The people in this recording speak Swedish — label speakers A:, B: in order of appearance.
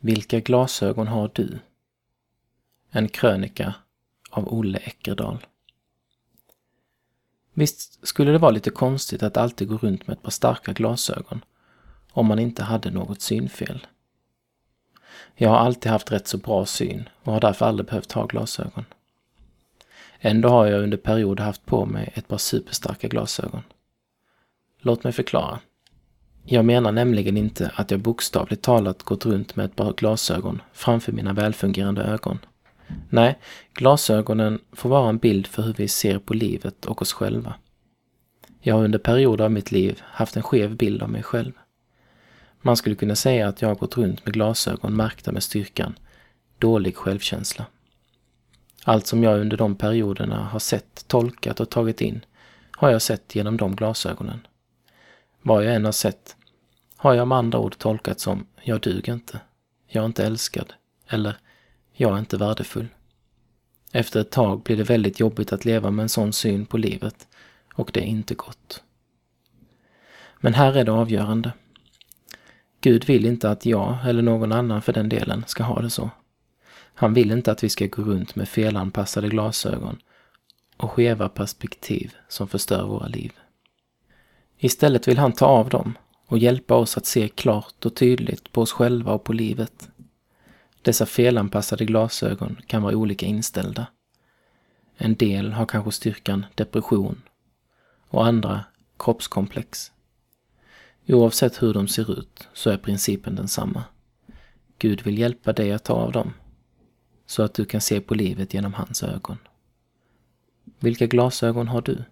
A: Vilka glasögon har du? En krönika av Olle Eckerdal. Visst skulle det vara lite konstigt att alltid gå runt med ett par starka glasögon om man inte hade något synfel. Jag har alltid haft rätt så bra syn och har därför aldrig behövt ha glasögon. Ändå har jag under perioder haft på mig ett par superstarka glasögon. Låt mig förklara. Jag menar nämligen inte att jag bokstavligt talat gått runt med ett par glasögon framför mina välfungerande ögon. Nej, glasögonen får vara en bild för hur vi ser på livet och oss själva. Jag har under perioder av mitt liv haft en skev bild av mig själv. Man skulle kunna säga att jag har gått runt med glasögon märkta med styrkan dålig självkänsla. Allt som jag under de perioderna har sett, tolkat och tagit in har jag sett genom de glasögonen. Vad jag än har sett har jag med andra ord tolkat som jag duger inte, jag är inte älskad eller jag är inte värdefull. Efter ett tag blir det väldigt jobbigt att leva med en sån syn på livet och det är inte gott. Men här är det avgörande. Gud vill inte att jag, eller någon annan för den delen, ska ha det så. Han vill inte att vi ska gå runt med felanpassade glasögon och skeva perspektiv som förstör våra liv. Istället vill han ta av dem och hjälpa oss att se klart och tydligt på oss själva och på livet. Dessa felanpassade glasögon kan vara olika inställda. En del har kanske styrkan depression och andra kroppskomplex. Oavsett hur de ser ut så är principen densamma. Gud vill hjälpa dig att ta av dem så att du kan se på livet genom hans ögon. Vilka glasögon har du?